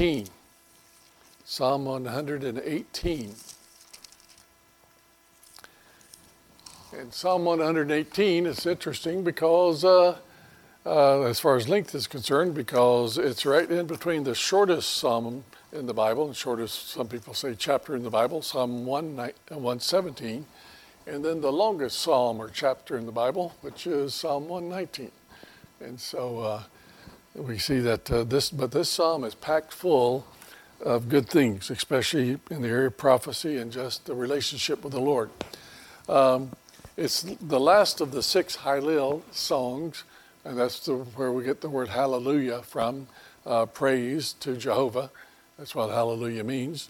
118. Psalm 118. And Psalm 118 is interesting because, uh, uh, as far as length is concerned, because it's right in between the shortest psalm in the Bible, and shortest, some people say, chapter in the Bible, Psalm 117, and then the longest psalm or chapter in the Bible, which is Psalm 119. And so uh, we see that uh, this, but this psalm is packed full of good things, especially in the area of prophecy and just the relationship with the Lord. Um, it's the last of the six Hallel songs, and that's the, where we get the word hallelujah from, uh, praise to Jehovah. That's what hallelujah means.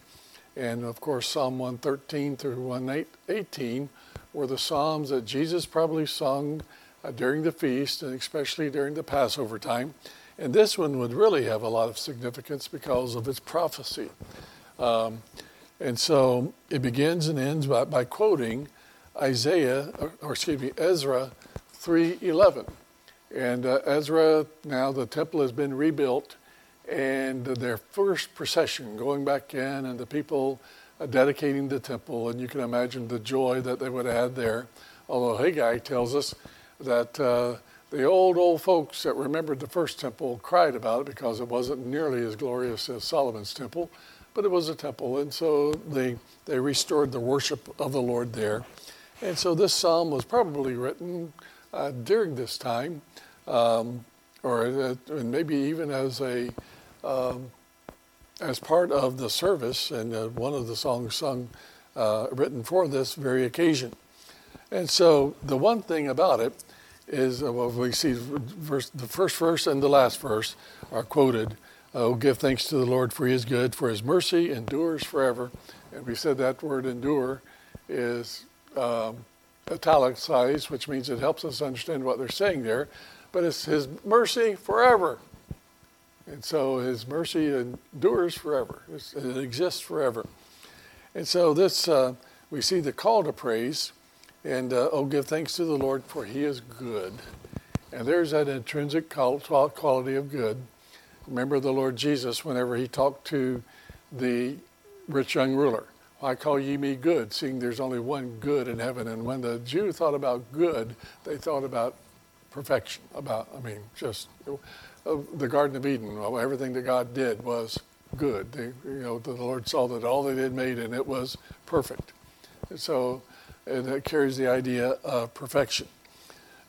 And of course, Psalm 113 through 118 were the psalms that Jesus probably sung uh, during the feast and especially during the Passover time. And this one would really have a lot of significance because of its prophecy. Um, and so it begins and ends by, by quoting Isaiah, or, or, excuse me, Ezra 3:11. And uh, Ezra, now the temple has been rebuilt, and their first procession going back in, and the people uh, dedicating the temple, and you can imagine the joy that they would have had there. Although Haggai tells us that uh, the old, old folks that remembered the first temple cried about it because it wasn't nearly as glorious as Solomon's temple, but it was a temple, and so they, they restored the worship of the Lord there. And so this psalm was probably written uh, during this time, um, or uh, maybe even as a um, as part of the service, and uh, one of the songs sung uh, written for this very occasion. And so the one thing about it is uh, well, we see verse, the first verse and the last verse are quoted. Oh, give thanks to the Lord for His good, for His mercy endures forever. And we said that word endure is um, italicized, which means it helps us understand what they're saying there. But it's His mercy forever. And so His mercy endures forever, it exists forever. And so this, uh, we see the call to praise, and uh, oh, give thanks to the Lord, for He is good. And there's that intrinsic quality of good. Remember the Lord Jesus whenever He talked to the rich young ruler. Why call ye me good, seeing there's only one good in heaven? And when the Jew thought about good, they thought about perfection, about, I mean, just the Garden of Eden. Well, everything that God did was good. They, you know, the Lord saw that all they did made and it was perfect. And so and it carries the idea of perfection.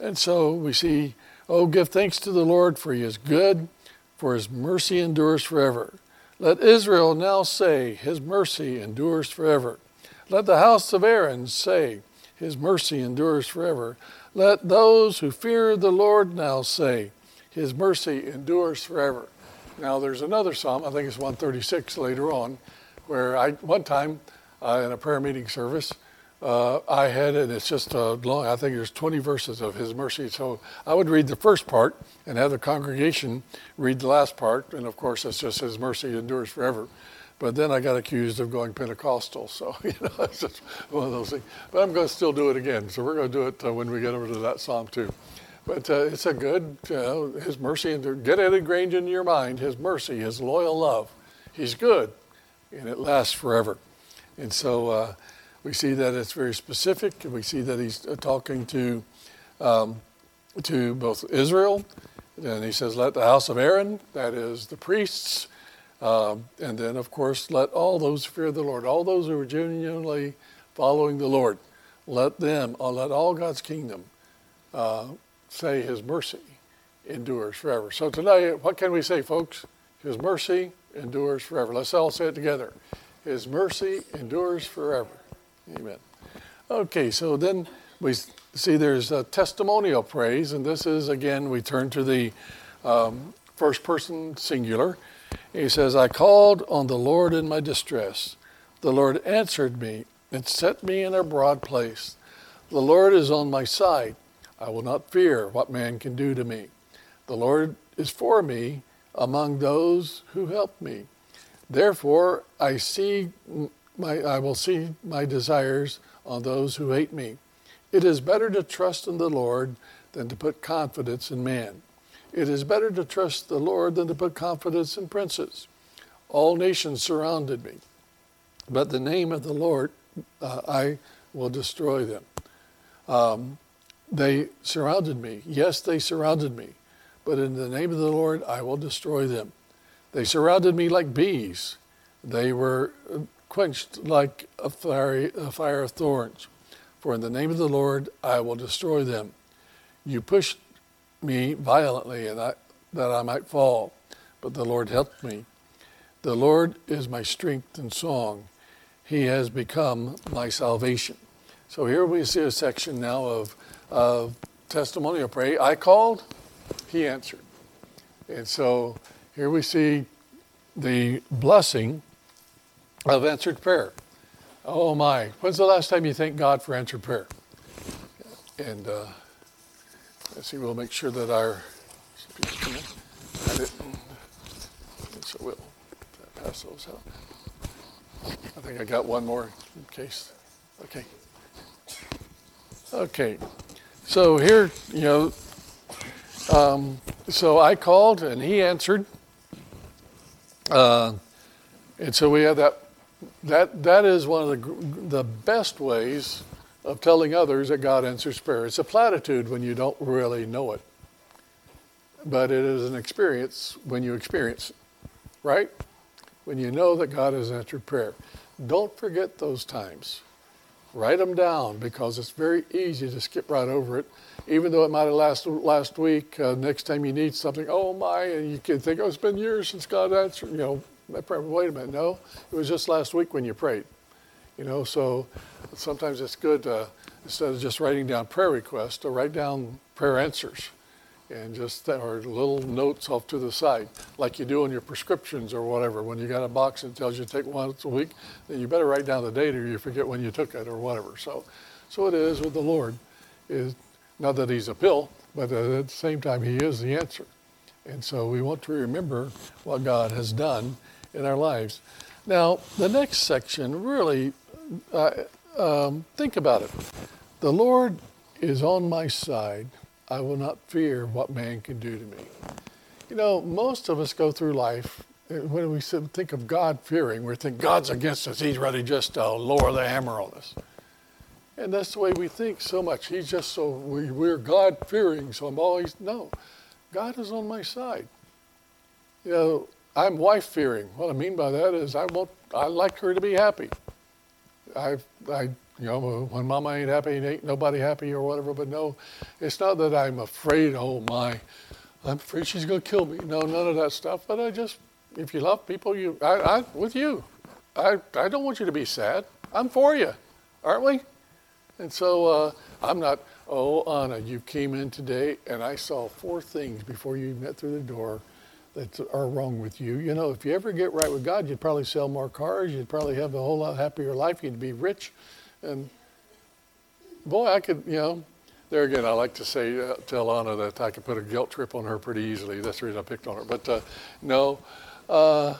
And so we see, oh, give thanks to the Lord, for he is good, for his mercy endures forever. Let Israel now say, His mercy endures forever. Let the house of Aaron say, His mercy endures forever. Let those who fear the Lord now say, His mercy endures forever. Now, there's another psalm, I think it's 136 later on, where I, one time uh, in a prayer meeting service, uh, I had it. It's just a long. I think there's 20 verses of His mercy. So I would read the first part and have the congregation read the last part, and of course it's just His mercy endures forever. But then I got accused of going Pentecostal, so you know it's just one of those things. But I'm going to still do it again. So we're going to do it uh, when we get over to that psalm too. But uh, it's a good, you know, His mercy and get it ingrained in your mind. His mercy, His loyal love. He's good, and it lasts forever. And so uh, we see that it's very specific. We see that he's uh, talking to um, to both Israel, and he says, "Let the house of Aaron, that is the priests, um, and then of course let all those who fear the Lord, all those who are genuinely following the Lord, let them, uh, let all God's kingdom uh, say His mercy endures forever." So tonight, what can we say, folks? His mercy endures forever. Let's all say it together. His mercy endures forever. Amen. Okay, so then we see there's a testimonial praise, and this is again, we turn to the um, first person singular. He says, I called on the Lord in my distress. The Lord answered me and set me in a broad place. The Lord is on my side. I will not fear what man can do to me. The Lord is for me among those who help me. Therefore, I see my, I will see my desires on those who hate me. It is better to trust in the Lord than to put confidence in man. It is better to trust the Lord than to put confidence in princes. All nations surrounded me, but the name of the Lord, uh, I will destroy them. Um, they surrounded me. Yes, they surrounded me, but in the name of the Lord, I will destroy them. They surrounded me like bees. They were quenched like a, fiery, a fire of thorns. For in the name of the Lord, I will destroy them. You pushed me violently, and I, that I might fall, but the Lord helped me. The Lord is my strength and song. He has become my salvation. So here we see a section now of, of testimonial prayer. I called, he answered. And so here we see the blessing of answered prayer. Oh my, when's the last time you thanked God for answered prayer? And uh, let's see, we'll make sure that our so we'll pass those out. I think I got one more in case. Okay. Okay. So here, you know, um, so I called and he answered. Uh, and so we have that. That that is one of the the best ways of telling others that God answers prayer. It's a platitude when you don't really know it, but it is an experience when you experience it, right? When you know that God has answered prayer. Don't forget those times. Write them down because it's very easy to skip right over it. Even though it might have lasted last week, uh, next time you need something, oh my, and you can think, oh, it's been years since God answered. You know, wait a minute, no, it was just last week when you prayed. You know, so sometimes it's good to, instead of just writing down prayer requests, to write down prayer answers and just or little notes off to the side, like you do on your prescriptions or whatever. When you got a box that tells you to take once a week, then you better write down the date or you forget when you took it or whatever. So, so it is with the Lord. Is not that He's a pill, but at the same time He is the answer. And so we want to remember what God has done in our lives. Now, the next section really, uh, um, think about it. The Lord is on my side I will not fear what man can do to me. You know, most of us go through life, eh, when we think of God fearing, we think God's against us. He's ready just to lower the hammer on us. And that's the way we think so much. He's just so, we, we're God fearing, so I'm always, no. God is on my side. You know, I'm wife fearing. What I mean by that is I want, I like her to be happy. I, I you know, when mama ain't happy, ain't nobody happy or whatever. But no, it's not that I'm afraid, oh my, I'm afraid she's to kill me. No, none of that stuff. But I just, if you love people, you, I, I with you. I, I don't want you to be sad. I'm for you, aren't we? And so uh, I'm not, oh, Anna, you came in today and I saw four things before you met through the door that are wrong with you. You know, if you ever get right with God, you'd probably sell more cars, you'd probably have a whole lot happier life, you'd be rich. And boy, I could, you know, there again, I like to say, uh, tell Anna that I could put a guilt trip on her pretty easily. That's the reason I picked on her. But uh, no, uh,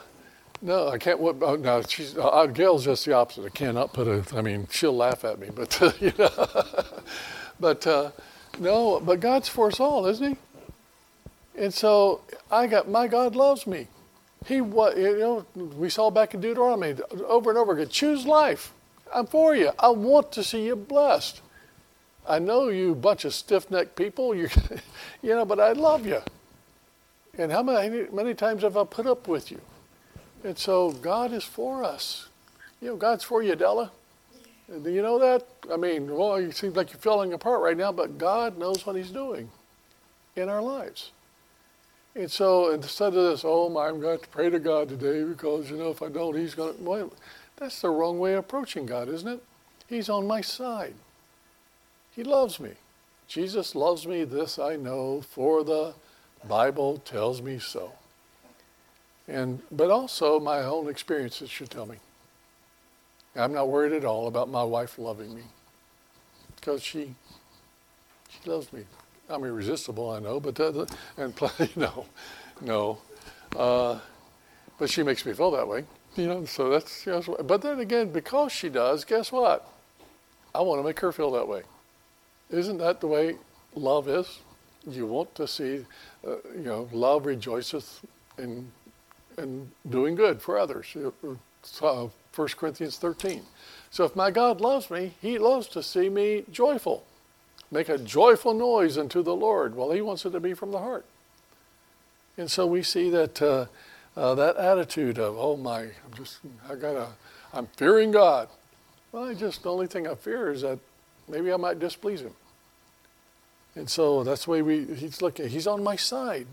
no, I can't. What, oh, no, she's uh, Gail's just the opposite. I cannot put a. I mean, she'll laugh at me, but you know, but uh, no, but God's for us all, isn't He? And so I got my God loves me. He what you know we saw back in Deuteronomy over and over again. Choose life. I'm for you. I want to see you blessed. I know you bunch of stiff-necked people, you, you know, but I love you. And how many, many times have I put up with you? And so God is for us. You know, God's for you, Della. Do you know that? I mean, well, it seems like you're falling apart right now, but God knows what He's doing in our lives. And so instead of this, oh my, I'm going to pray to God today because, you know, if I don't, He's going to. Well, that's the wrong way of approaching God, isn't it? He's on my side. He loves me. Jesus loves me, this I know, for the Bible tells me so. And but also my own experiences should tell me. I'm not worried at all about my wife loving me. Because she she loves me. I'm irresistible, I know, but and no, no. Uh, but she makes me feel that way. You know, so that's, you know, but then again, because she does, guess what? I want to make her feel that way. Isn't that the way love is? You want to see, uh, you know, love rejoiceth in and doing good for others. 1 uh, Corinthians 13. So if my God loves me, he loves to see me joyful. Make a joyful noise unto the Lord. Well, he wants it to be from the heart. And so we see that uh, uh, that attitude of, oh my, I'm just, I gotta, I'm fearing God. Well, I just, the only thing I fear is that maybe I might displease him. And so that's the way we, he's looking, he's on my side.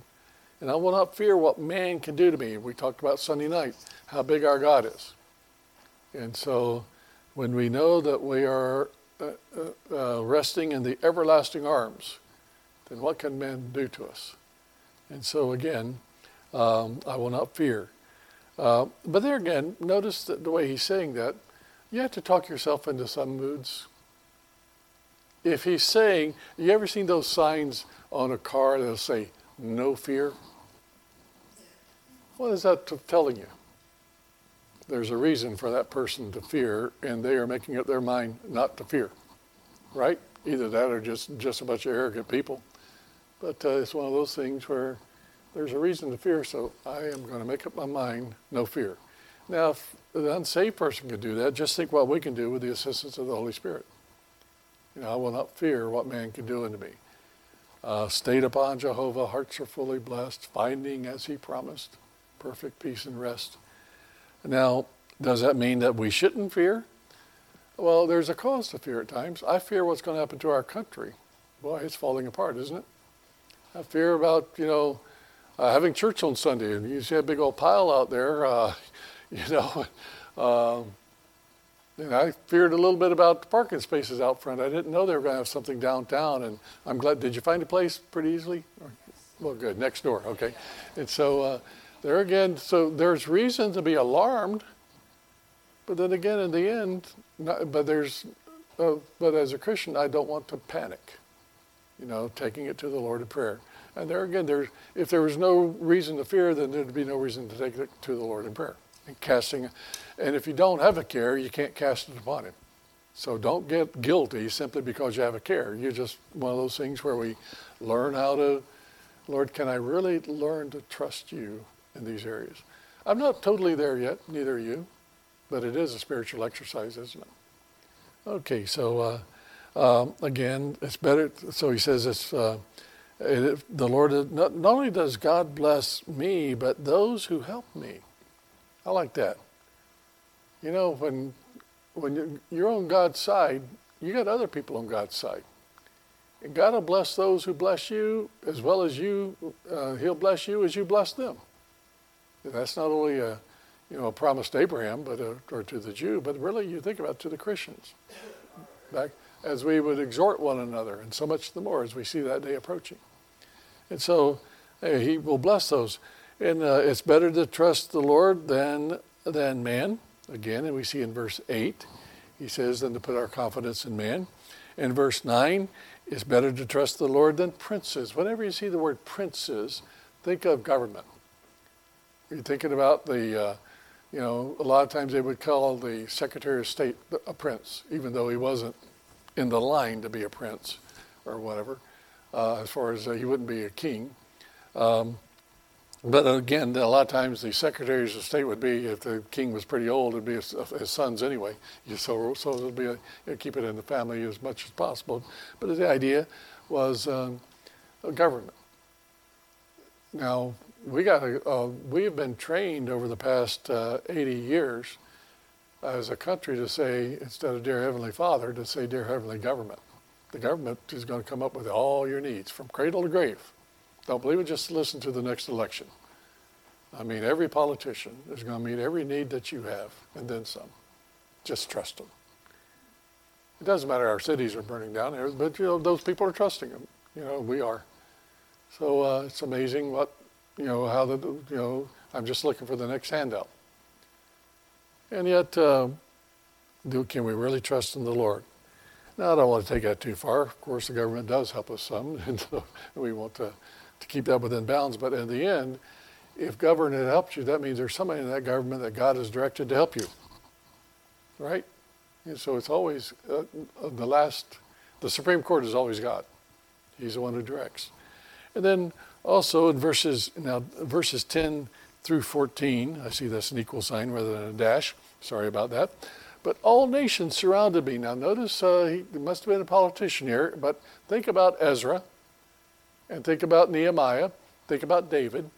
And I will not fear what man can do to me. We talked about Sunday night, how big our God is. And so when we know that we are uh, uh, uh resting in the everlasting arms, then what can man do to us? And so again, um, I will not fear. Uh, but there again, notice that the way he's saying that, you have to talk yourself into some moods. If he's saying, you ever seen those signs on a car that'll say, no fear? What is that telling you? There's a reason for that person to fear, and they are making up their mind not to fear, right? Either that or just, just a bunch of arrogant people. But uh, it's one of those things where there's a reason to fear, so I am going to make up my mind, no fear. Now, if the unsaved person can do that, just think what we can do with the assistance of the Holy Spirit. You know, I will not fear what man can do unto me. Uh, stayed upon Jehovah, hearts are fully blessed, finding as he promised, perfect peace and rest. Now, does that mean that we shouldn't fear? Well, there's a cause to fear at times. I fear what's going to happen to our country. Boy, it's falling apart, isn't it? I fear about, you know, uh, having church on Sunday, and you see a big old pile out there, uh, you know. Um, and I feared a little bit about the parking spaces out front. I didn't know they were going to have something downtown, and I'm glad. Did you find a place pretty easily? Well, good. Next door. Okay. And so uh, there again, so there's reason to be alarmed, but then again, in the end, not, but there's, uh, but as a Christian, I don't want to panic. You know, taking it to the Lord in prayer. And there again, there, if there was no reason to fear, then there'd be no reason to take it to the Lord in prayer and casting. And if you don't have a care, you can't cast it upon Him. So don't get guilty simply because you have a care. You're just one of those things where we learn how to, Lord, can I really learn to trust you in these areas? I'm not totally there yet, neither are you, but it is a spiritual exercise, isn't it? Okay, so uh, um, again, it's better. So he says it's. Uh, it, the Lord, not, not only does God bless me, but those who help me. I like that. You know, when when you're on God's side, you got other people on God's side. And God will bless those who bless you as well as you. Uh, he'll bless you as you bless them. That's not only a, you know, a promise to Abraham, but a, or to the Jew, but really you think about it, to the Christians. Back as we would exhort one another, and so much the more as we see that day approaching. And so he will bless those. And uh, it's better to trust the Lord than, than man. Again, and we see in verse 8, he says, than to put our confidence in man. In verse 9, it's better to trust the Lord than princes. Whenever you see the word princes, think of government. You're thinking about the, uh, you know, a lot of times they would call the Secretary of State a prince, even though he wasn't in the line to be a prince or whatever uh, as far as uh, he wouldn't be a king. Um, but again, a lot of times the secretaries of state would be, if the king was pretty old, it'd be his, his sons anyway. So, so it'd be a, keep it in the family as much as possible. But the idea was um, a government. Now we got a, uh, we have been trained over the past uh, 80 years as a country to say instead of dear heavenly father to say dear heavenly government the government is going to come up with all your needs from cradle to grave. Don't believe it, just listen to the next election. I mean, every politician is going to meet every need that you have and then some. Just trust them. It doesn't matter our cities are burning down, here, but you know those people are trusting them. You know we are. So uh, it's amazing what you know how the you know I'm just looking for the next handout. And yet, uh, do, can we really trust in the Lord? Now, I don't want to take that too far. Of course, the government does help us some, and so we want to, to keep that within bounds. But in the end, if government helps you, that means there's somebody in that government that God has directed to help you. Right? And so it's always uh, the last, the Supreme Court is always God. He's the one who directs. And then also in verses, now verses 10 through 14. I see that's an equal sign rather than a dash. Sorry about that. But all nations surrounded me. Now, notice uh, he must have been a politician here, but think about Ezra and think about Nehemiah, think about David.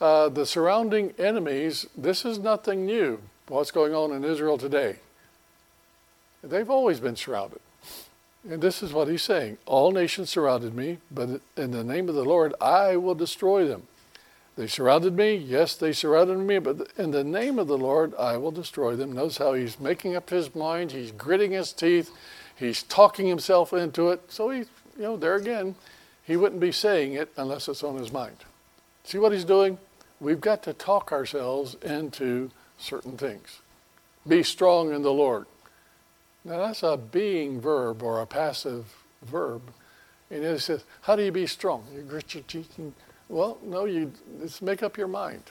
Uh, the surrounding enemies, this is nothing new, what's going on in Israel today. They've always been surrounded. And this is what he's saying All nations surrounded me, but in the name of the Lord, I will destroy them. They surrounded me. Yes, they surrounded me, but in the name of the Lord, I will destroy them. Notice how he's making up his mind. He's gritting his teeth. He's talking himself into it. So he, you know, there again, he wouldn't be saying it unless it's on his mind. See what he's doing? We've got to talk ourselves into certain things. Be strong in the Lord. Now that's a being verb or a passive verb. And it says, how do you be strong? You grit your teeth and well, no, you just make up your mind.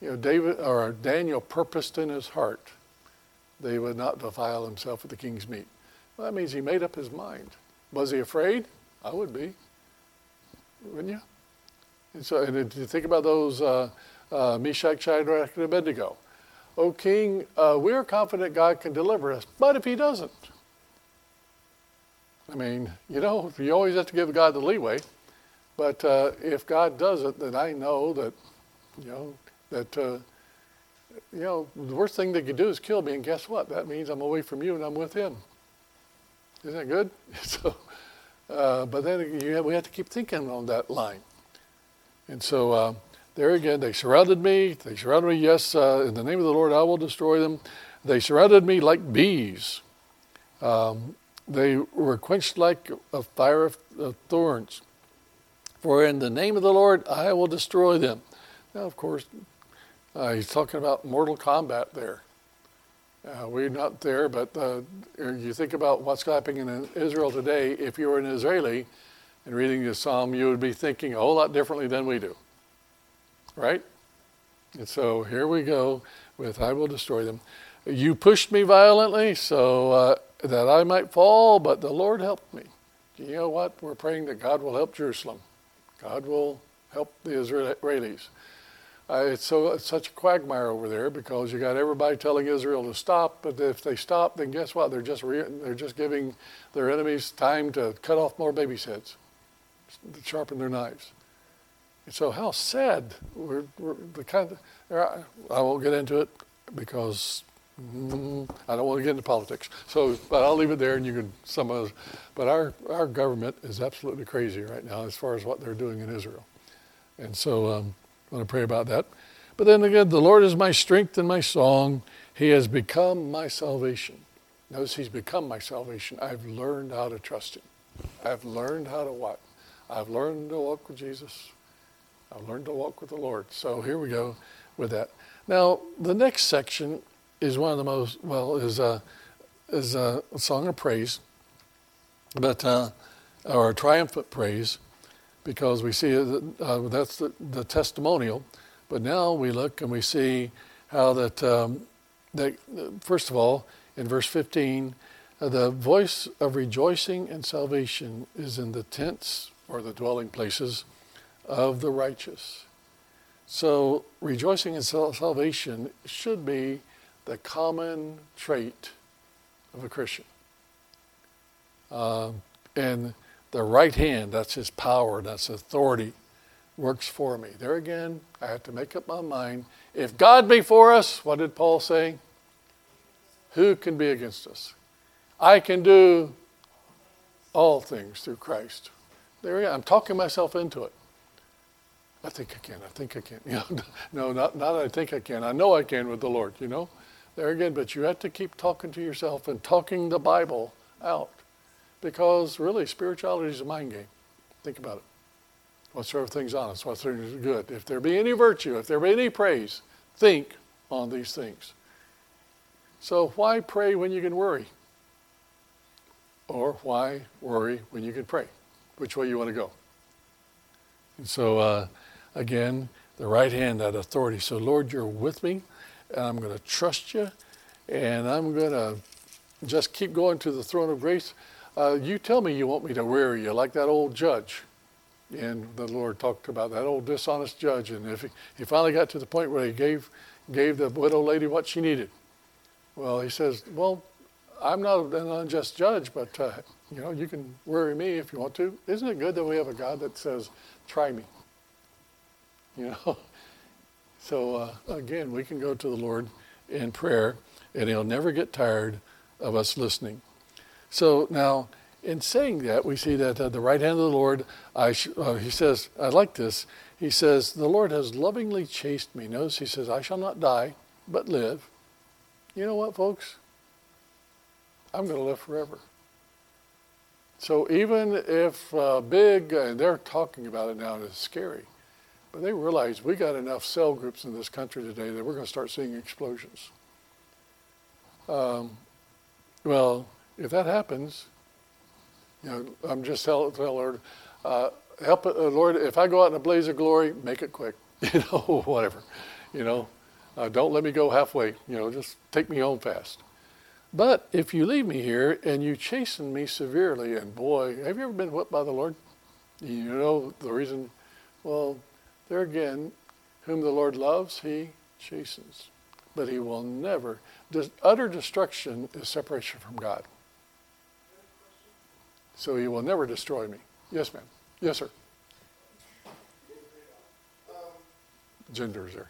You know, David or Daniel purposed in his heart they would not defile himself with the king's meat. Well, that means he made up his mind. Was he afraid? I would be. Wouldn't you? And so, and if you think about those uh, uh, Meshach, Shadrach, and Abednego. O king, uh, we are confident God can deliver us, but if he doesn't, I mean, you know, you always have to give God the leeway. But uh, if God does it, then I know that, you know, that, uh, you know, the worst thing they could do is kill me. And guess what? That means I'm away from you and I'm with Him. Isn't that good? so, uh, but then have, we have to keep thinking on that line. And so uh, there again, they surrounded me. They surrounded me. Yes, uh, in the name of the Lord, I will destroy them. They surrounded me like bees. Um, they were quenched like a fire of, of thorns. For in the name of the Lord I will destroy them. Now, of course, uh, he's talking about mortal combat there. Uh, we're not there, but uh, you think about what's happening in Israel today. If you were an Israeli and reading this psalm, you would be thinking a whole lot differently than we do. Right? And so here we go with I will destroy them. You pushed me violently so uh, that I might fall, but the Lord helped me. You know what? We're praying that God will help Jerusalem. God will help the Israelis. Uh, it's so it's such a quagmire over there because you got everybody telling Israel to stop, but if they stop, then guess what? They're just re- they're just giving their enemies time to cut off more babies' heads, sharpen their knives. So how sad we're, we're the kind of, I won't get into it because Mm, I don't want to get into politics, so but I'll leave it there, and you can some of. But our our government is absolutely crazy right now as far as what they're doing in Israel, and so um, I want to pray about that. But then again, the Lord is my strength and my song. He has become my salvation. Notice He's become my salvation. I've learned how to trust Him. I've learned how to what? I've learned to walk with Jesus. I've learned to walk with the Lord. So here we go with that. Now the next section is one of the most well is a is a song of praise, but uh, or a triumphant praise, because we see uh, that's the, the, testimonial. But now we look and we see how that um, that first of all in verse 15, uh, the voice of rejoicing and salvation is in the tents or the dwelling places of the righteous. So rejoicing in salvation should be the common trait of a Christian. Uh, and the right hand, that's his power, that's authority, works for me. There again, I have to make up my mind. If God be for us, what did Paul say? Who can be against us? I can do all things through Christ. There I'm talking myself into it. I think I can. I think I can. You know, no, not, not I think I can. I know I can with the Lord, you know there again, but you have to keep talking to yourself and talking the Bible out because really spirituality is a mind game. Think about it. Whatsoever things honest, whatsoever is good. If there be any virtue, if there be any praise, think on these things. So why pray when you can worry? Or why worry when you can pray? Which way you want to go? And so, uh, again, the right hand, that authority. So, Lord, you're with me and I'm going to trust you, and I'm going to just keep going to the throne of grace. Uh, you tell me you want me to weary you like that old judge. And the Lord talked about that old dishonest judge. And if he, he finally got to the point where he gave, gave the widow lady what she needed, well, he says, Well, I'm not an unjust judge, but uh, you know, you can worry me if you want to. Isn't it good that we have a God that says, "Try me"? You know. So uh, again, we can go to the Lord in prayer, and He'll never get tired of us listening. So now, in saying that, we see that at the right hand of the Lord, I sh- uh, He says, I like this. He says, "The Lord has lovingly chased me." Notice He says, "I shall not die, but live." You know what, folks? I'm going to live forever. So even if uh, big, and they're talking about it now, it's scary, but they realize we got enough cell groups in this country today that we're going to start seeing explosions. Um, well, if that happens, you know, I'm just telling tell Lord, uh, help, uh, Lord, if I go out in a blaze of glory, make it quick, you know, whatever, you know, uh, don't let me go halfway, you know, just take me home fast. But if you leave me here and you chasten me severely, and boy, have you ever been whipped by the Lord? You know the reason? Well, there again, whom the Lord loves, he chastens. But he will never. Utter destruction is separation from God. So he will never destroy me. Yes, ma'am. Yes, sir. Um, Genders there.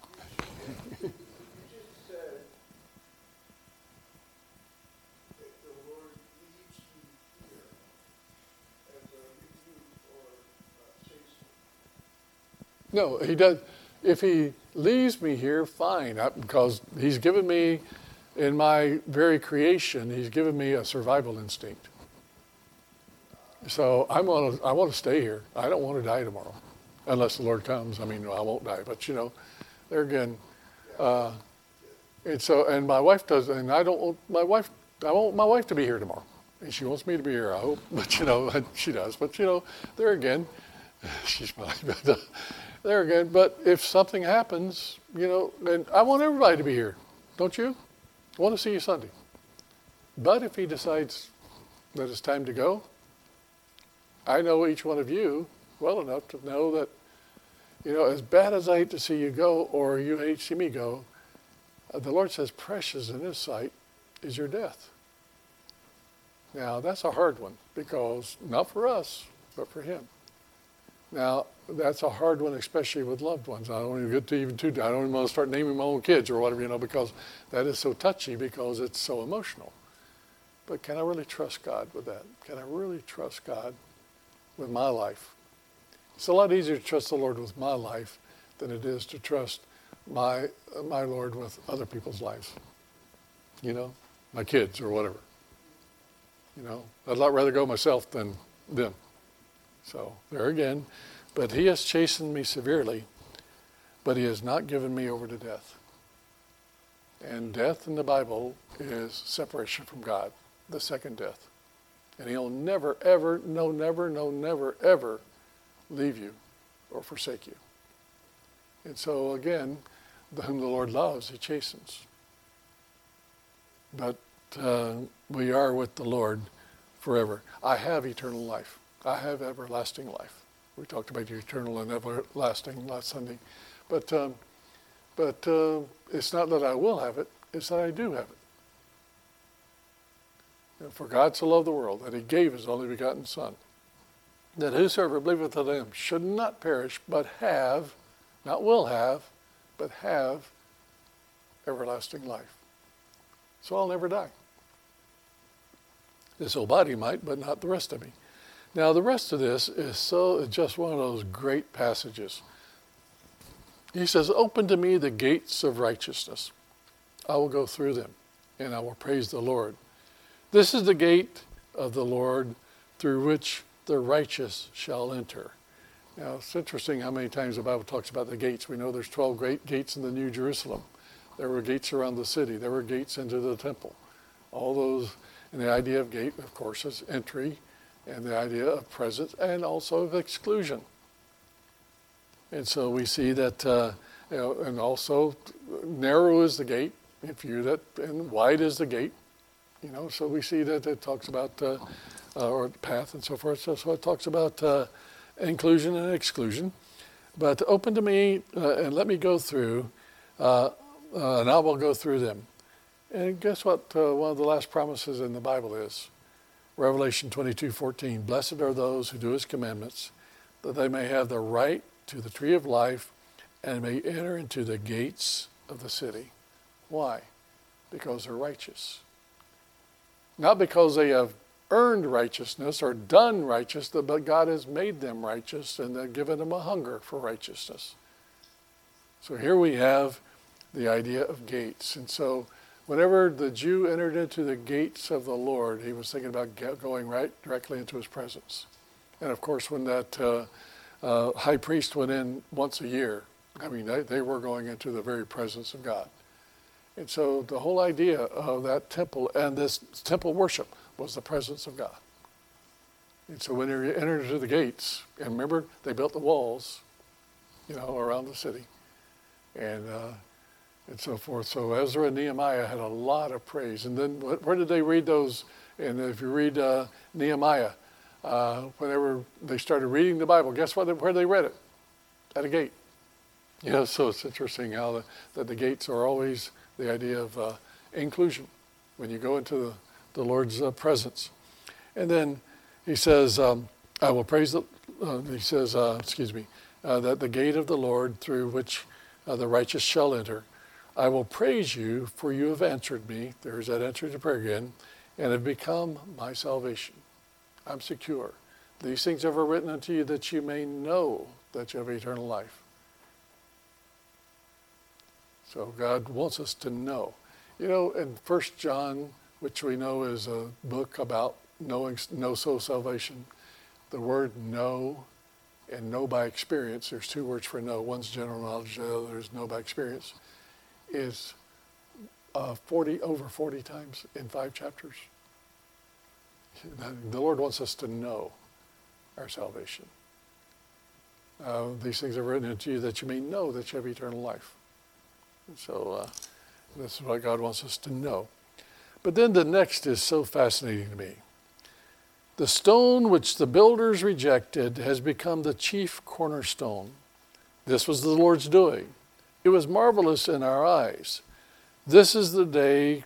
No, he does. If he leaves me here, fine, because he's given me, in my very creation, he's given me a survival instinct. So I'm gonna, I want to stay here. I don't want to die tomorrow, unless the Lord comes. I mean, I won't die. But you know, there again, uh, and so and my wife does, and I don't want my wife. I want my wife to be here tomorrow, and she wants me to be here. I hope, but you know, she does. But you know, there again, she's smiling. But, there again. But if something happens, you know, and I want everybody to be here, don't you? I want to see you Sunday. But if he decides that it's time to go, I know each one of you well enough to know that, you know, as bad as I hate to see you go or you hate to see me go, uh, the Lord says, precious in His sight is your death. Now, that's a hard one because not for us, but for Him. Now, that's a hard one, especially with loved ones. I don't even get to even too. I don't even want to start naming my own kids or whatever, you know, because that is so touchy because it's so emotional. But can I really trust God with that? Can I really trust God with my life? It's a lot easier to trust the Lord with my life than it is to trust my my Lord with other people's lives. You know, my kids or whatever. You know, I'd a lot rather go myself than them. So there again, but he has chastened me severely, but he has not given me over to death. And death in the Bible is separation from God, the second death. And he'll never, ever, no, never, no, never, ever leave you or forsake you. And so again, the whom the Lord loves, he chastens. But uh, we are with the Lord forever. I have eternal life. I have everlasting life. We talked about the eternal and everlasting last Sunday. But, um, but uh, it's not that I will have it, it's that I do have it. And for God so loved the world that he gave his only begotten Son, that whosoever believeth in him should not perish, but have, not will have, but have everlasting life. So I'll never die. This old body might, but not the rest of me. Now, the rest of this is so just one of those great passages. He says, Open to me the gates of righteousness. I will go through them, and I will praise the Lord. This is the gate of the Lord through which the righteous shall enter. Now, it's interesting how many times the Bible talks about the gates. We know there's 12 great gates in the New Jerusalem. There were gates around the city. There were gates into the temple. All those, and the idea of gate, of course, is entry and the idea of presence and also of exclusion. And so we see that, uh, you know, and also narrow is the gate, if you that, and wide is the gate. You know, so we see that it talks about, uh, uh, or path and so forth. So, so it talks about uh, inclusion and exclusion. But open to me uh, and let me go through, uh, and I will go through them. And guess what? One of the last promises in the Bible is Revelation 22 14. Blessed are those who do his commandments, that they may have the right to the tree of life and may enter into the gates of the city. Why? Because they're righteous. Not because they have earned righteousness or done righteousness, but God has made them righteous and then given them a hunger for righteousness. So here we have the idea of gates. And so whenever the Jew entered into the gates of the Lord, he was thinking about going right directly into his presence. And of course, when that uh, uh, high priest went in once a year, I mean, they, they were going into the very presence of God. And so the whole idea of that temple and this temple worship was the presence of God. And so when they entered into the gates, and remember, they built the walls, you know, around the city, and uh, and so forth. So Ezra and Nehemiah had a lot of praise. And then where did they read those? And if you read uh, Nehemiah, uh, whenever they started reading the Bible, guess what? Where they read it? At a gate. Yeah, so it's interesting how the, that the gates are always the idea of uh, inclusion when you go into the, the Lord's uh, presence. And then he says, um, I will praise the, uh, he says, uh, excuse me, uh, that the gate of the Lord through which the righteous shall enter. I will praise you, for you have answered me. There's that answer to prayer again, and have become my salvation. I'm secure. These things have I written unto you that you may know that you have eternal life. So God wants us to know. You know, in First John, which we know is a book about knowing know soul salvation, the word know and know by experience, there's two words for know. One's general knowledge, the other is know by experience, is uh, 40 over 40 times in five chapters. The Lord wants us to know our salvation. Uh, these things are written into you that you may know that you have eternal life. So uh, this is what God wants us to know. But then the next is so fascinating to me. The stone which the builders rejected has become the chief cornerstone. This was the Lord's doing. It was marvelous in our eyes. This is the day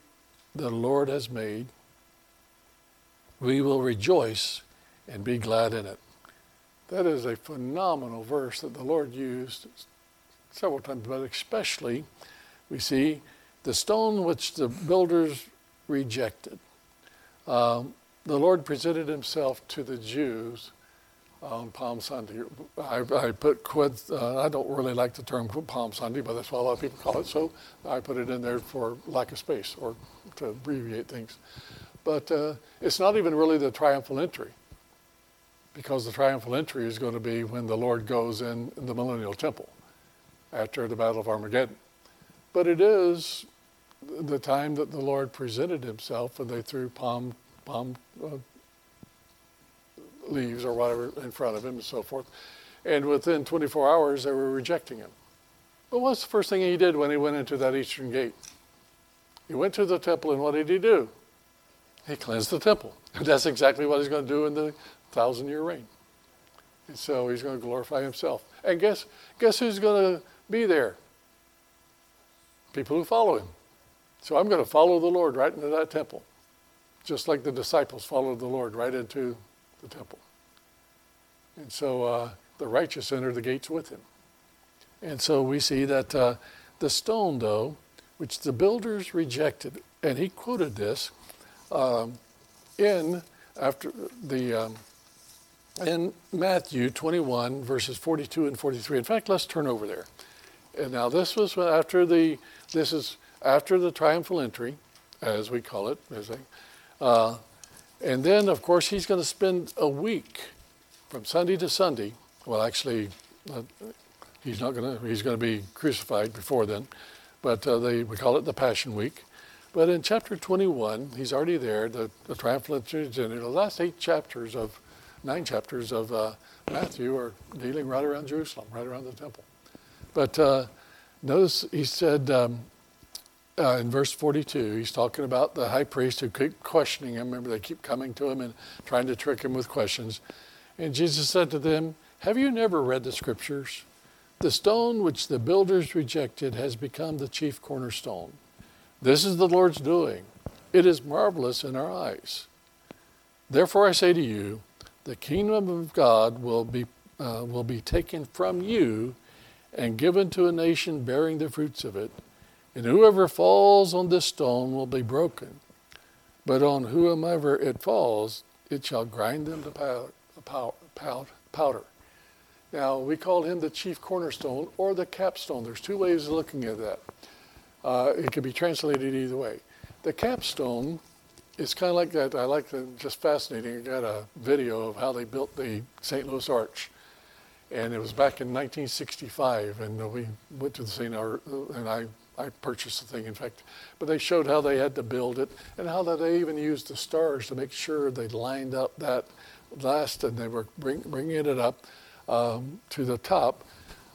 the Lord has made. We will rejoice and be glad in it. That is a phenomenal verse that the Lord used several times, but especially we see the stone which the builders rejected. Um, the Lord presented himself to the Jews on Palm Sunday. I, I put quid, uh, I don't really like the term Palm Sunday, but that's what a lot of people call it, so I put it in there for lack of space or to abbreviate things. But uh, it's not even really the triumphal entry, because the triumphal entry is going to be when the Lord goes in the millennial temple after the Battle of Armageddon. But it is the time that the Lord presented himself and they threw palm, palm uh, leaves or whatever in front of him and so forth. And within 24 hours, they were rejecting him. But what's the first thing he did when he went into that eastern gate? He went to the temple, and what did he do? He cleansed the temple. That's exactly what he's going to do in the thousand year reign. And so he's going to glorify himself. And guess, guess who's going to be there? People who follow him. So I'm going to follow the Lord right into that temple, just like the disciples followed the Lord right into the temple. And so uh, the righteous enter the gates with him. And so we see that uh, the stone, though, which the builders rejected, and he quoted this um, in after the um, in Matthew 21 verses 42 and 43. In fact, let's turn over there. And now this was after the this is after the triumphal entry, as we call it, as a, uh, and then, of course, he's going to spend a week from Sunday to Sunday. Well, actually, uh, he's not going to. He's going to be crucified before then, but uh, they we call it the Passion Week. But in chapter 21, he's already there. The, the triumphal and the last eight chapters of nine chapters of uh, Matthew are dealing right around Jerusalem, right around the temple. But uh, notice he said. Um, uh, in verse 42, he's talking about the high priest who keep questioning him. Remember, they keep coming to him and trying to trick him with questions. And Jesus said to them, Have you never read the scriptures? The stone which the builders rejected has become the chief cornerstone. This is the Lord's doing. It is marvelous in our eyes. Therefore, I say to you, the kingdom of God will be, uh, will be taken from you and given to a nation bearing the fruits of it. And whoever falls on this stone will be broken. But on whomever it falls, it shall grind them to powder. Now, we call him the chief cornerstone or the capstone. There's two ways of looking at that. Uh, it can be translated either way. The capstone is kind of like that. I like the, just fascinating. I got a video of how they built the St. Louis Arch. And it was back in 1965, and we went to the St. Arch, and I, I purchased the thing, in fact. But they showed how they had to build it, and how that they even used the stars to make sure they lined up that last, and they were bring, bringing it up um, to the top,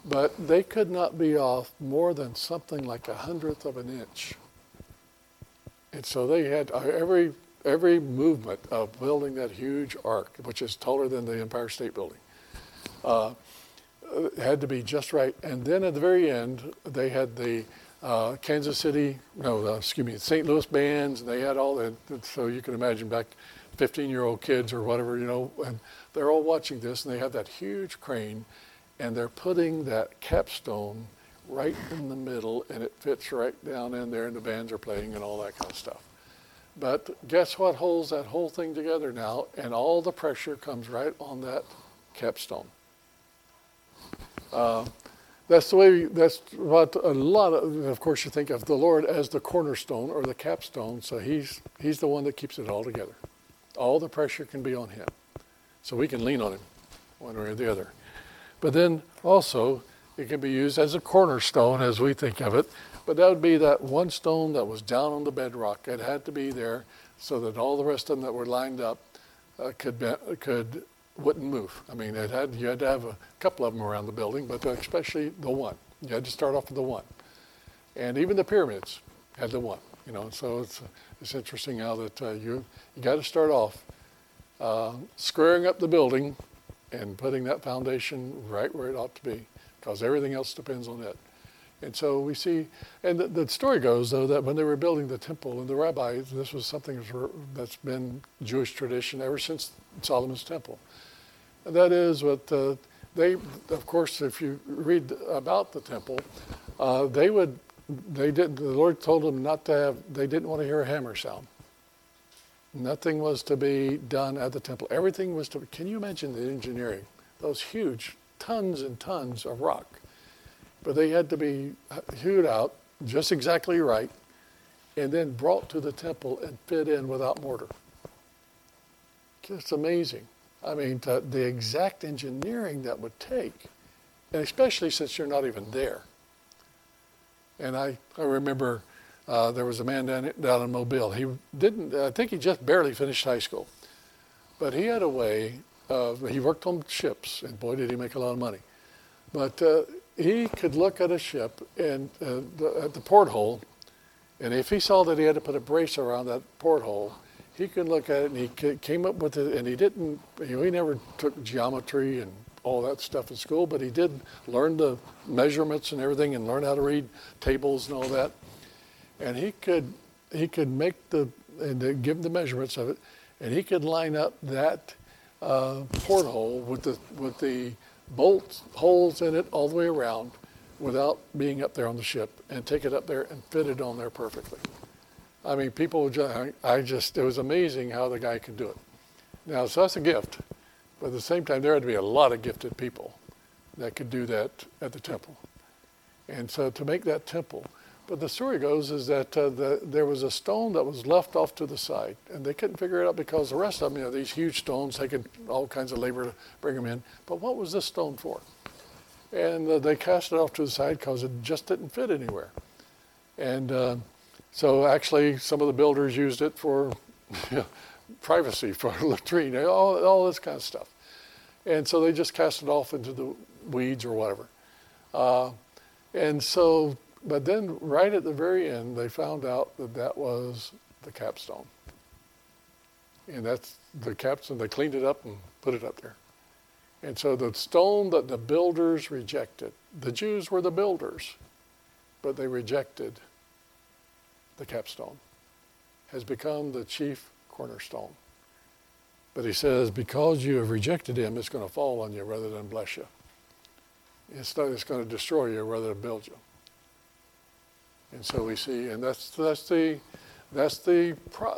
but they could not be off more than something like a hundredth of an inch. And so they had uh, every every movement of building that huge arc, which is taller than the Empire State Building, uh, had to be just right. And then at the very end, they had the uh, Kansas City, no, uh, excuse me, St. Louis bands, and they had all that. So you can imagine back 15 year old kids or whatever, you know, and they're all watching this and they have that huge crane and they're putting that capstone right in the middle and it fits right down in there and the bands are playing and all that kind of stuff. But guess what holds that whole thing together now? And all the pressure comes right on that capstone. Uh, that's the way, that's what a lot of, of course, you think of the Lord as the cornerstone or the capstone. So he's, he's the one that keeps it all together. All the pressure can be on him. So we can lean on him one way or the other. But then also, it can be used as a cornerstone as we think of it. But that would be that one stone that was down on the bedrock. It had to be there so that all the rest of them that were lined up uh, could be, could wouldn't move. I mean, had you had to have a couple of them around the building, but especially the one. You had to start off with the one, and even the pyramids had the one. You know, so it's it's interesting how that uh, you you got to start off uh, squaring up the building and putting that foundation right where it ought to be, because everything else depends on it. And so we see, and the, the, story goes though that when they were building the temple, and the rabbis, this was something that's been Jewish tradition ever since Solomon's temple. That is what uh, they, of course, if you read about the temple, uh, they would, they did. The Lord told them not to have. They didn't want to hear a hammer sound. Nothing was to be done at the temple. Everything was to. Can you imagine the engineering? Those huge tons and tons of rock, but they had to be hewed out just exactly right, and then brought to the temple and fit in without mortar. Just amazing. I mean, the exact engineering that would take, and especially since you're not even there. And I, I remember uh, there was a man down, down in Mobile. He didn't, I think he just barely finished high school. But he had a way of, he worked on ships, and boy, did he make a lot of money. But uh, he could look at a ship and uh, the, at the porthole, and if he saw that he had to put a brace around that porthole, he could look at it and he came up with it, and he didn't, you know, he never took geometry and all that stuff in school, but he did learn the measurements and everything and learn how to read tables and all that and he could he could make the and give the measurements of it, and he could line up that uh, porthole with the with the bolt holes in it all the way around, without being up there on the ship, and take it up there and fit it on there perfectly. I mean, people just, I just it was amazing how the guy could do it. Now, so that's a gift, but at the same time, there had to be a lot of gifted people that could do that at the temple, and so to make that temple but the story goes is that uh, the, there was a stone that was left off to the side, and they couldn't figure it out because the rest of them, you know, these huge stones, taking all kinds of labor to bring them in. But what was this stone for? And uh, they cast it off to the side because it just didn't fit anywhere. And uh, so actually, some of the builders used it for privacy, for latrine, all, all this kind of stuff. And so they just cast it off into the weeds or whatever. Uh, and so but then, right at the very end, they found out that that was the capstone. And that's the capstone. They cleaned it up and put it up there. And so the stone that the builders rejected, the Jews were the builders, but they rejected the capstone, has become the chief cornerstone. But he says, because you have rejected him, it's going to fall on you rather than bless you. It's, not, it's going to destroy you rather than build you. And so we see, and that's, that's the, that's the,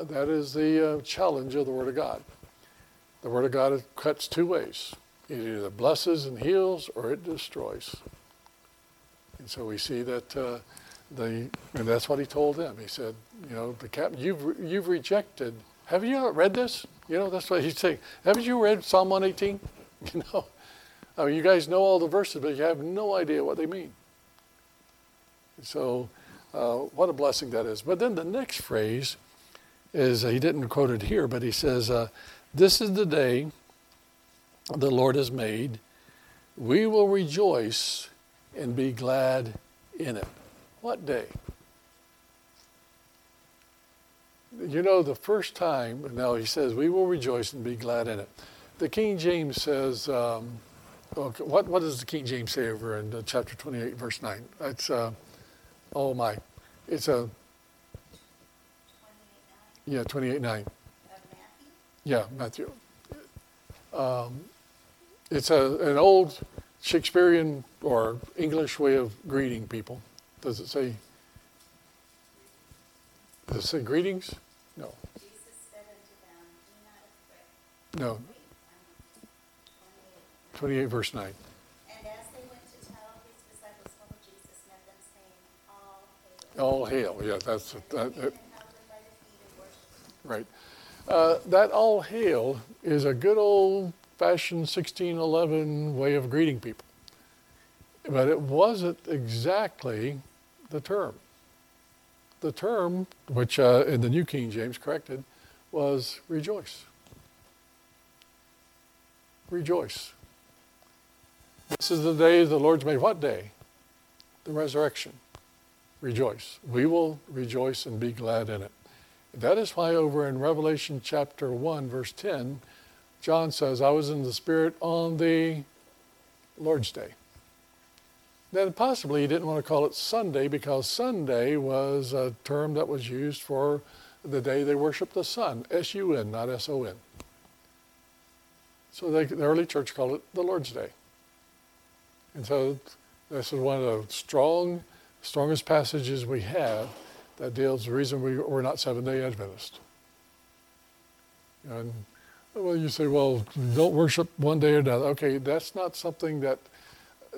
that is the uh, challenge of the Word of God. The Word of God cuts two ways. It either blesses and heals or it destroys. And so we see that uh, the, and that's what he told them. He said, you know, the captain, you've, you've rejected. Have you read this? You know, that's what he's saying. Haven't you read Psalm 118? You know, I mean, you guys know all the verses, but you have no idea what they mean. So, uh, what a blessing that is. But then the next phrase is, uh, he didn't quote it here, but he says, uh, This is the day the Lord has made. We will rejoice and be glad in it. What day? You know, the first time, now he says, we will rejoice and be glad in it. The King James says, um, okay, what, what does the King James say over in uh, chapter 28, verse 9? It's, uh, oh my, it's a, yeah, 28, 9. Yeah, Matthew. Um, it's a, an old Shakespearean or English way of greeting people. Does it say? Does it say greetings? No. No. 28 verse 9. And as they went to tell his disciples what Jesus met them, saying, All hail. All hail, yeah, that's that, that, right. Uh, that all hail is a good old fashioned 1611 way of greeting people. But it wasn't exactly the term. The term, which uh, in the New King James corrected, was rejoice. Rejoice. This is the day the Lord's made. What day? The resurrection. Rejoice. We will rejoice and be glad in it. That is why over in Revelation chapter 1, verse 10, John says, I was in the Spirit on the Lord's Day. Then possibly he didn't want to call it Sunday because Sunday was a term that was used for the day they worshiped the sun, S U N, not S O N. So they, the early church called it the Lord's Day. And so this is one of the strong, strongest passages we have that deals the reason we, we're not Seventh day Adventist. And well, you say, well, don't worship one day or another. Okay, that's not something that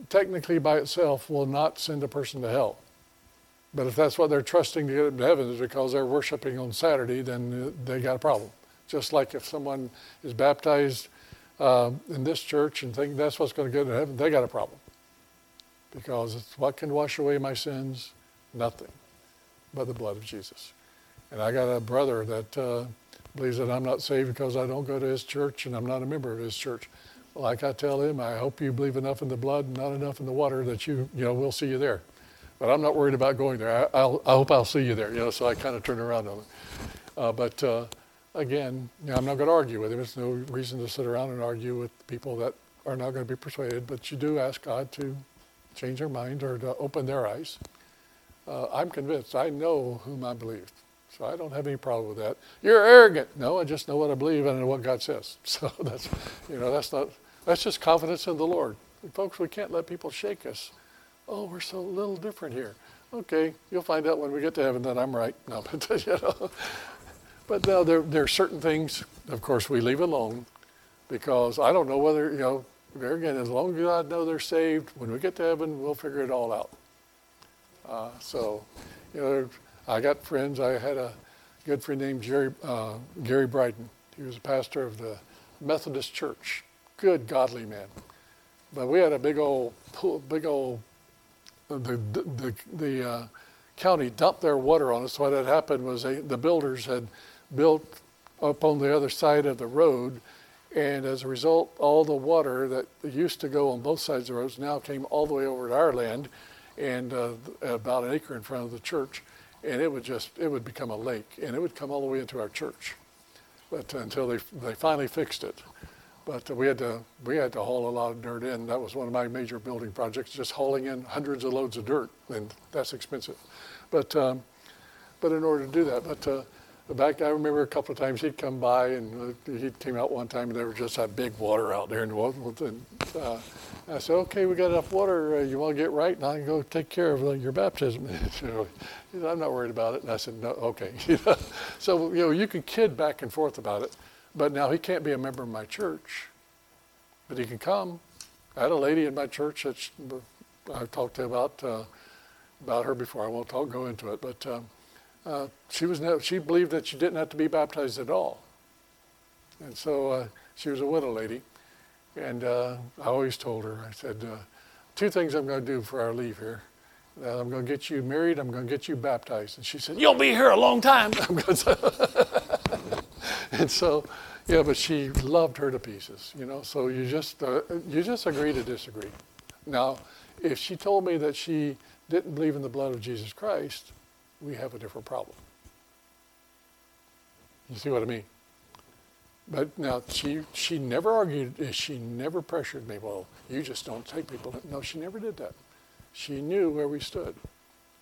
technically by itself will not send a person to hell. But if that's what they're trusting to get them to heaven is because they're worshiping on Saturday, then they got a problem. Just like if someone is baptized uh, in this church and think that's what's going to get to heaven, they got a problem. Because it's what can wash away my sins? Nothing but the blood of Jesus. And I got a brother that uh, believes that I'm not saved because I don't go to his church and I'm not a member of his church. Like I tell him, I hope you believe enough in the blood and not enough in the water that you, you know, we'll see you there. But I'm not worried about going there. I, I hope I'll see you there, you know, so I kind of turn around on it. Uh, but uh, again, you know, I'm not going to argue with him. There's no reason to sit around and argue with people that are not going to be persuaded. But you do ask God to change their mind or to open their eyes. Uh, I'm convinced. I know whom I believe. So I don't have any problem with that. You're arrogant. No, I just know what I believe and what God says. So that's, you know, that's not, that's just confidence in the Lord. And folks, we can't let people shake us. Oh, we're so little different here. Okay, you'll find out when we get to heaven that I'm right. No, but you know, but no, there there are certain things. Of course, we leave alone because I don't know whether you know. There again, as long as I know they're saved, when we get to heaven, we'll figure it all out. Uh, so, you know, I got friends. I had a good friend named Jerry, uh, Gary Bryden. He was a pastor of the Methodist Church. Good, godly man. But we had a big old, big old, the, the, the uh, county dumped their water on us. What had happened was they, the builders had built up on the other side of the road, and as a result, all the water that used to go on both sides of the roads now came all the way over to our land, and uh, about an acre in front of the church and it would just it would become a lake, and it would come all the way into our church. But until they they finally fixed it, But we had to we had to haul a lot of dirt in. That was one of my major building projects, just hauling in hundreds of loads of dirt, and that's expensive. But um, but in order to do that, but uh, back I remember a couple of times he'd come by and uh, he came out one time and there was just that big water out there the. And, uh, I said, okay, we got enough water. Uh, you want to get right, and I can go take care of uh, your baptism. know, he said, I'm not worried about it. And I said, no, okay. so you know, you can kid back and forth about it, but now he can't be a member of my church, but he can come. I had a lady in my church that I talked to about uh, about her before. I won't talk go into it, but. Um, uh, she was she believed that she didn't have to be baptized at all, and so uh, she was a widow lady, and uh, I always told her I said uh, two things I'm going to do for our leave here. I'm going to get you married. I'm going to get you baptized. And she said, "You'll be here a long time." and so, yeah, but she loved her to pieces, you know. So you just uh, you just agree to disagree. Now, if she told me that she didn't believe in the blood of Jesus Christ, we have a different problem. You see what I mean? But now she she never argued. She never pressured me. Well, you just don't take people. No, she never did that. She knew where we stood,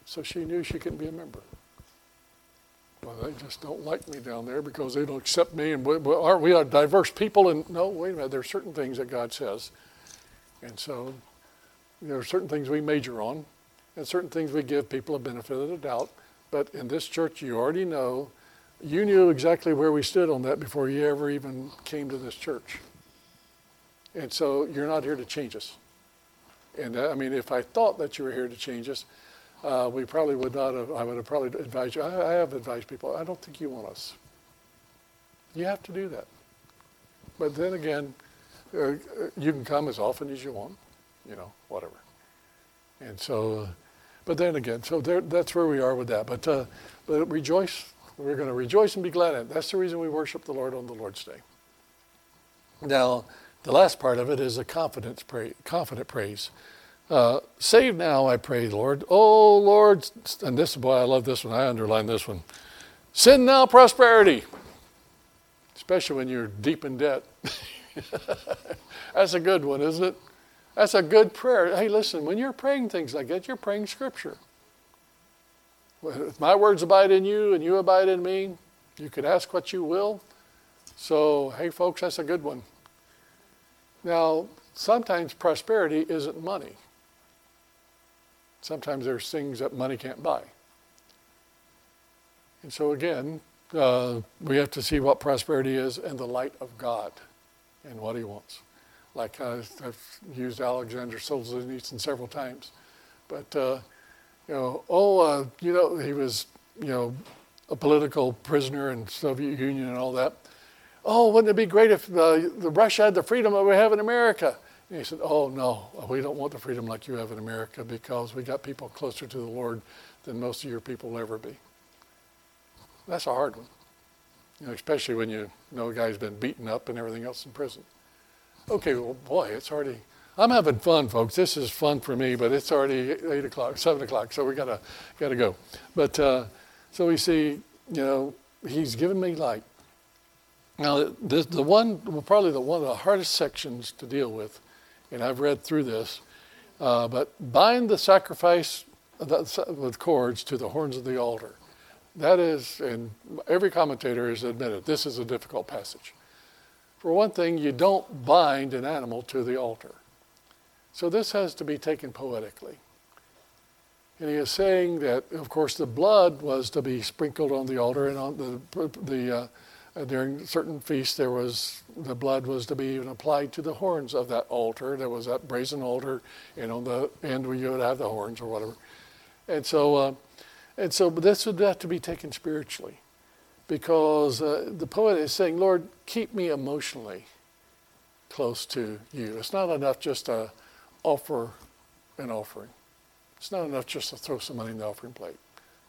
so she knew she couldn't be a member. Well, they just don't like me down there because they don't accept me, and we, aren't we a diverse people? And no, wait a minute. There are certain things that God says, and so there are certain things we major on, and certain things we give people a benefit of the doubt but in this church, you already know, you knew exactly where we stood on that before you ever even came to this church. And so you're not here to change us. And uh, I mean, if I thought that you were here to change us, uh, we probably would not have, I would have probably advised you. I, I have advised people, I don't think you want us. You have to do that. But then again, uh, you can come as often as you want, you know, whatever. And so, uh, but then again, so there, that's where we are with that. But, uh, but rejoice. We're going to rejoice and be glad in it. That's the reason we worship the Lord on the Lord's Day. Now, the last part of it is a confidence pray, confident praise. Uh, save now, I pray, Lord. Oh, Lord, and this boy, I love this one. I underline this one. Send now prosperity, especially when you're deep in debt. That's a good one, isn't it? That's a good prayer. Hey, listen, when you're praying things like that, you're praying Scripture. If my words abide in you and you abide in me, you can ask what you will. So, hey, folks, that's a good one. Now, sometimes prosperity isn't money. Sometimes there's things that money can't buy. And so, again, uh, we have to see what prosperity is in the light of God and what He wants like uh, I've used Alexander Solzhenitsyn several times. But, uh, you know, oh, uh, you know, he was, you know, a political prisoner in Soviet Union and all that. Oh, wouldn't it be great if the Russia had the freedom that we have in America? And he said, oh, no, we don't want the freedom like you have in America because we got people closer to the Lord than most of your people will ever be. That's a hard one, you know, especially when you know a guy's been beaten up and everything else in prison. Okay, well, boy, it's already. I'm having fun, folks. This is fun for me, but it's already eight o'clock, seven o'clock, so we gotta gotta go. But uh, so we see, you know, he's given me light. Now, this, the one, well, probably the one of the hardest sections to deal with, and I've read through this, uh, but bind the sacrifice with cords to the horns of the altar. That is, and every commentator has admitted this is a difficult passage. For one thing, you don't bind an animal to the altar. So this has to be taken poetically. And he is saying that, of course, the blood was to be sprinkled on the altar, and on the, the uh, during certain feasts, there was the blood was to be even applied to the horns of that altar. There was that brazen altar, and on the end where you would have the horns or whatever. And so, uh, and so, this would have to be taken spiritually because uh, the poet is saying, Lord, keep me emotionally close to you. It's not enough just to offer an offering. It's not enough just to throw some money in the offering plate.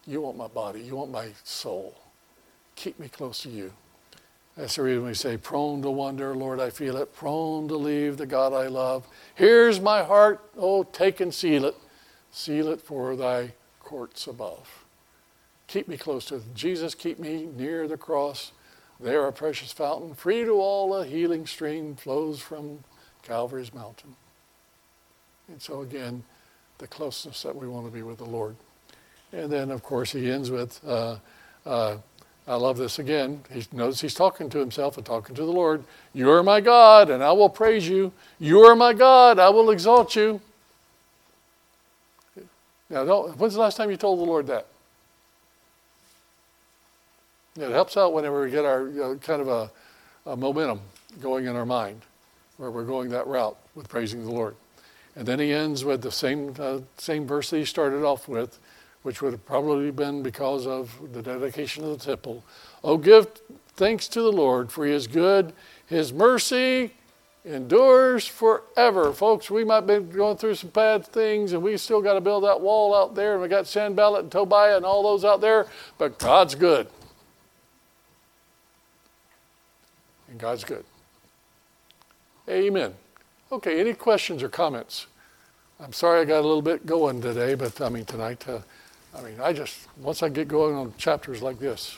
You want my body. You want my soul. Keep me close to you. That's the reason we say, prone to wonder, Lord, I feel it. Prone to leave the God I love. Here's my heart. Oh, take and seal it. Seal it for thy courts above. Keep me close to Jesus. Keep me near the cross. There a precious fountain, free to all, a healing stream flows from Calvary's mountain. And so, again, the closeness that we want to be with the Lord. And then, of course, he ends with, uh, uh, I love this again. He knows he's talking to himself and talking to the Lord. You are my God, and I will praise you. You are my God, I will exalt you. Now, when's the last time you told the Lord that? It helps out whenever we get our you know, kind of a, a momentum going in our mind, where we're going that route with praising the Lord. And then he ends with the same, uh, same verse that he started off with, which would have probably been because of the dedication of the temple. Oh, give thanks to the Lord, for he is good. His mercy endures forever. Folks, we might be going through some bad things, and we still got to build that wall out there, and we got Sanballat and Tobiah and all those out there, but God's good. And God's good. Amen. Okay, any questions or comments? I'm sorry I got a little bit going today, but I mean, tonight, uh, I mean, I just, once I get going on chapters like this,